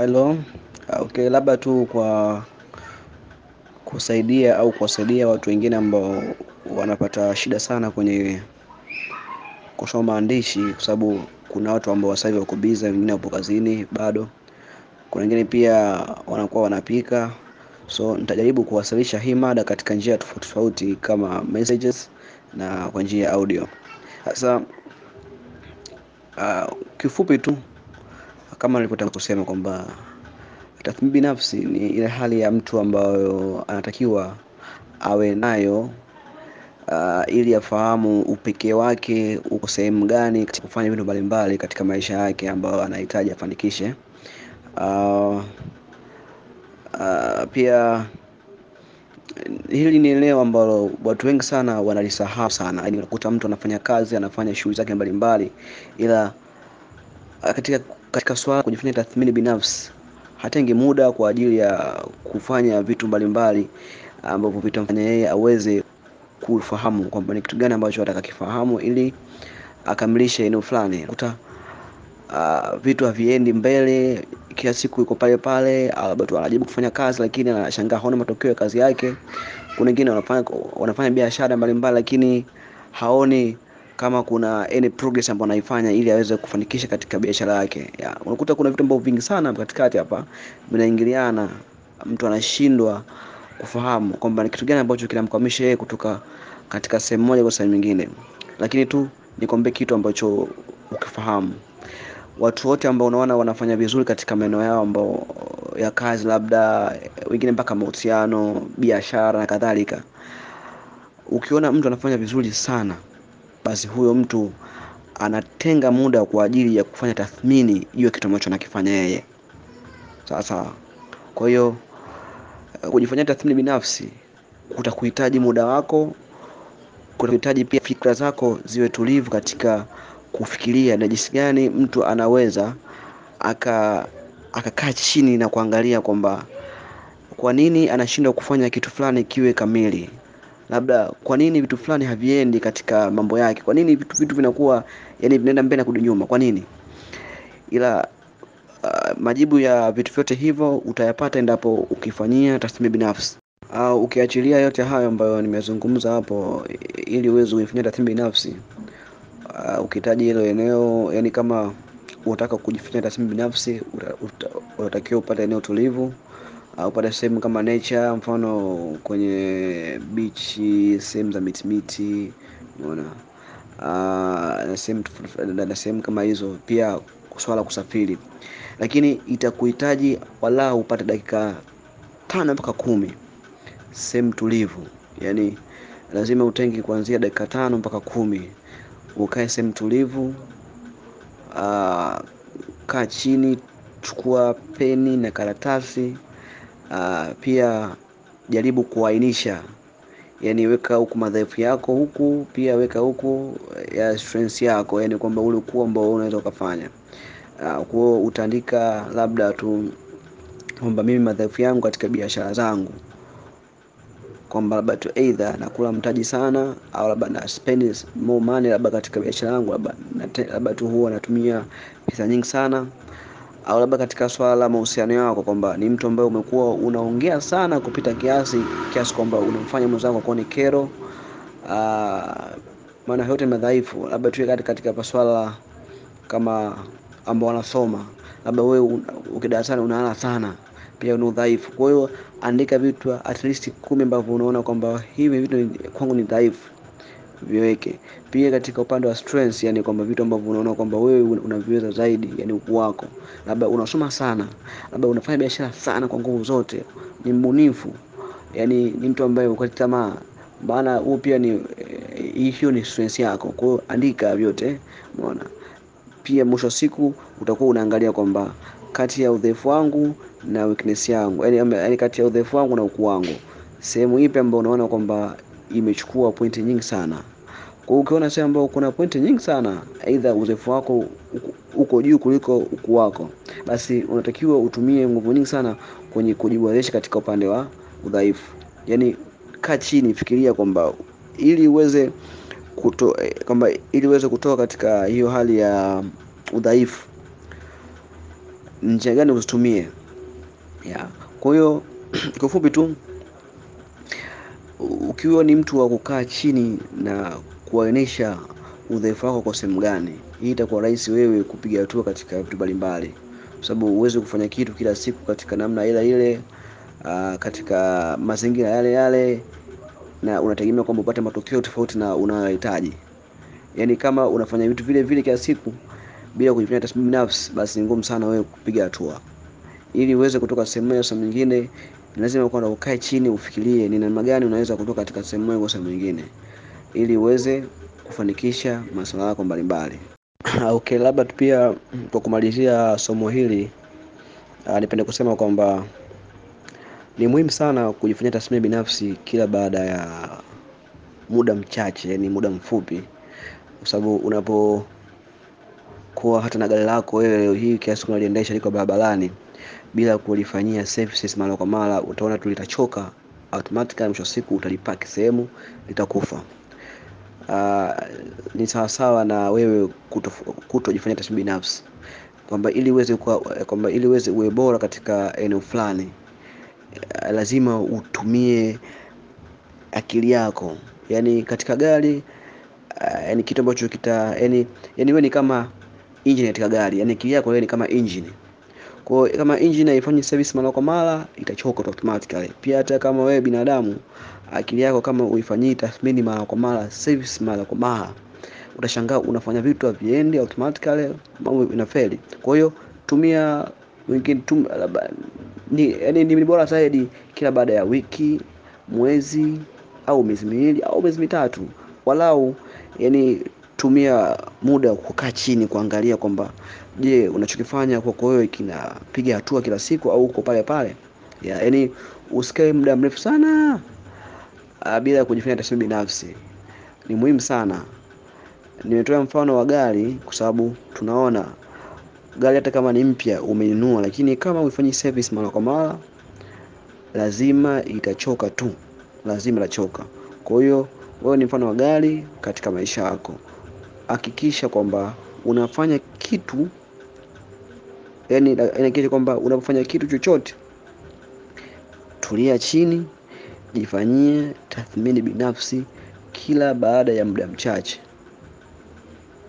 Halo, okay, labda tu kwa kusaidia au kuwasaidia watu wengine ambao wanapata shida sana kwenye kusoma maandishi, kwa sababu kuna watu ambao sasa hivi wako busy, wengine wapo kazini bado, kuna wengine pia wanakuwa wanapika, so nitajaribu kuwasilisha hii mada katika njia tofauti tofauti kama messages na kwa njia ya audio. Sasa uh, kifupi tu kama nilivyotaka kusema kwamba tathmini binafsi ni ile hali ya mtu ambayo anatakiwa awe nayo uh, ili afahamu upekee wake uko sehemu gani katika kufanya vitu mbalimbali katika maisha yake ambayo anahitaji afanikishe. Uh, uh, pia hili ni eneo ambalo watu wengi sana wanalisahau sana, yaani unakuta mtu anafanya kazi, anafanya shughuli zake mbalimbali, ila katika katika swala kujifanya tathmini binafsi hatengi muda kwa ajili ya kufanya vitu mbalimbali ambavyo vitamfanya yeye aweze kufahamu kwamba ni kitu gani ambacho atakakifahamu ili akamilishe eneo fulani. Kuta uh, vitu haviendi mbele, kila siku iko pale pale, labda anajaribu kufanya kazi lakini anashangaa haona matokeo ya kazi yake. Kuna wengine wanafanya wanafanya biashara mbalimbali lakini haoni kama kuna any progress ambayo anaifanya ili aweze kufanikisha katika biashara yake. Ya, unakuta kuna vitu ambavyo vingi sana katikati hapa vinaingiliana, mtu anashindwa kufahamu kwamba ni kitu gani ambacho kinamkwamisha yeye kutoka katika sehemu moja kwa sehemu nyingine. Lakini tu nikwambie kitu ambacho ukifahamu, watu wote ambao unaona wanafanya vizuri katika maeneo yao ambao ya kazi, labda wengine mpaka mahusiano, biashara na kadhalika, ukiona mtu anafanya vizuri sana basi huyo mtu anatenga muda kwa ajili ya kufanya tathmini hiyo kitu ambacho anakifanya yeye. Sasa kwa hiyo kujifanyia tathmini binafsi kutakuhitaji muda wako, kutakuhitaji pia fikra zako ziwe tulivu katika kufikiria na jinsi gani mtu anaweza aka akakaa chini na kuangalia kwamba kwa nini anashindwa kufanya kitu fulani kiwe kamili labda kwa nini vitu fulani haviendi katika mambo yake? Kwa nini vitu vitu vinakuwa yani vinaenda mbele na kurudi nyuma? Kwa nini? Ila uh, majibu ya vitu vyote hivyo utayapata endapo ukifanyia tathmini binafsi. Au ukiachilia yote hayo ambayo nimezungumza hapo ili uweze kuifanyia tathmini binafsi uh, ukihitaji hilo eneo yani kama unataka kujifanyia tathmini binafsi unatakiwa upate eneo tulivu uh, upate sehemu kama nature mfano kwenye beach sehemu za mitimiti, miti unaona. Uh, na sehemu kama hizo pia swala kusafiri. Lakini itakuhitaji walau upate dakika tano mpaka kumi sehemu tulivu. Yani lazima utenge kuanzia dakika tano mpaka kumi ukae sehemu tulivu uh, kaa chini chukua peni na karatasi uh, pia jaribu kuainisha. Yani weka huku madhaifu yako huku pia weka huku ya strength yako yani kwamba ule ukuu ambao unaweza ukafanya. Uh, kwao utaandika labda tu kwamba mimi madhaifu yangu katika biashara zangu. Kwamba labda tu either nakula mtaji sana au labda na spend more money labda katika biashara yangu labda labda tu huwa natumia pesa nyingi sana au labda katika swala la mahusiano yako kwamba ni mtu ambaye umekuwa unaongea sana kupita kiasi kiasi kwamba unamfanya mwenzako kuwa ni kero uh, maana yote madhaifu. Labda tuwe katika paswala kama ambao wanasoma labda wewe ukidarasani unaala sana pia una udhaifu. Kwa hiyo andika vitu at least kumi ambavyo unaona kwamba hivi vitu kwangu ni dhaifu viweke. Pia katika upande wa strengths yani kwamba vitu ambavyo unaona kwamba wewe unaviweza zaidi yani ukuu labda unasoma sana labda unafanya biashara sana kwa nguvu zote ni mbunifu yani ni mtu ambaye ukati tamaa. Maana huo pia ni eh, hiyo ni strength yako. Kwa hiyo andika vyote umeona. Pia mwisho siku utakuwa unaangalia kwamba kati ya udhaifu wangu na weakness yangu yani kati ya udhaifu wangu na ukuu wangu. Sehemu ipi ambayo unaona kwamba imechukua pointi nyingi sana. Kwa ukiona sehemu ambayo kuna pointi nyingi sana aidha uzoefu wako uko juu kuliko ukuu wako basi unatakiwa utumie nguvu nyingi sana kwenye kujiboresha katika upande wa udhaifu. Yaani kaa chini fikiria kwamba ili uweze kuto kwamba ili uweze kutoka katika hiyo hali ya udhaifu njia gani uzitumie? Ya. Kwa hiyo kwa tu ukiwa ni mtu wa kukaa chini na kuainisha udhaifu wako kwa sehemu gani hii itakuwa rahisi wewe kupiga hatua katika vitu mbalimbali. Kwa sababu huwezi kufanya kitu kila siku katika namna ile ile uh, katika mazingira yale yale na unategemea kwamba upate matokeo tofauti na unayohitaji. Yaani kama unafanya vitu vile vile kila siku bila kujifanya tathmini binafsi basi ni ngumu sana wewe kupiga hatua. Ili uweze kutoka sehemu moja sehemu nyingine lazima kwanza ukae chini ufikirie ni namna gani unaweza kutoka katika sehemu moja kwa sehemu nyingine ili uweze kufanikisha masuala yako mbalimbali. Okay labda pia kwa kumalizia somo hili uh, nipende kusema kwamba ni muhimu sana kujifanyia tathmini binafsi kila baada ya muda mchache yani muda mfupi kwa sababu unapokuwa hata na gari lako wewe leo hii kiasi unaliendesha liko barabarani bila kulifanyia services mara kwa mara utaona tu litachoka automatically mwisho siku utalipaki sehemu litakufa. Uh, ni sawasawa na wewe kutojifanyia tathmini binafsi. Kwamba ili uweze kwamba ili uweze uwe bora katika eneo fulani uh, lazima utumie akili yako. Yani katika gari uh, yani kitu ambacho kita yani yani wewe ni kama engine katika gari yani akili yako wewe ni kama engine kwa kama engine haifanyi service mara kwa mara itachoka automatically. Pia hata kama wewe binadamu akili yako kama uifanyii tathmini mara kwa mara service mara kwa mara utashangaa unafanya vitu haviendi automatically mambo inafeli. Kwa hiyo tumia labda ni yani ni bora zaidi kila baada ya wiki mwezi au miezi miwili au miezi mitatu. Walau yani tumia muda kukaa chini kuangalia kwamba je unachokifanya kwako wewe kinapiga hatua kila siku au uko pale pale. Yani usikae muda mrefu sana uh, bila kujifanya tathmini binafsi. Ni muhimu sana. Nimetoa mfano wa gari kwa sababu tunaona gari hata kama ni mpya umeinunua lakini kama uifanyi service mara kwa mara lazima itachoka tu. Lazima itachoka. Kwa hiyo wewe ni mfano wa gari katika maisha yako hakikisha kwamba unafanya kitu yani hakikisha kwamba unapofanya kitu chochote tulia chini jifanyie tathmini binafsi kila baada ya muda mchache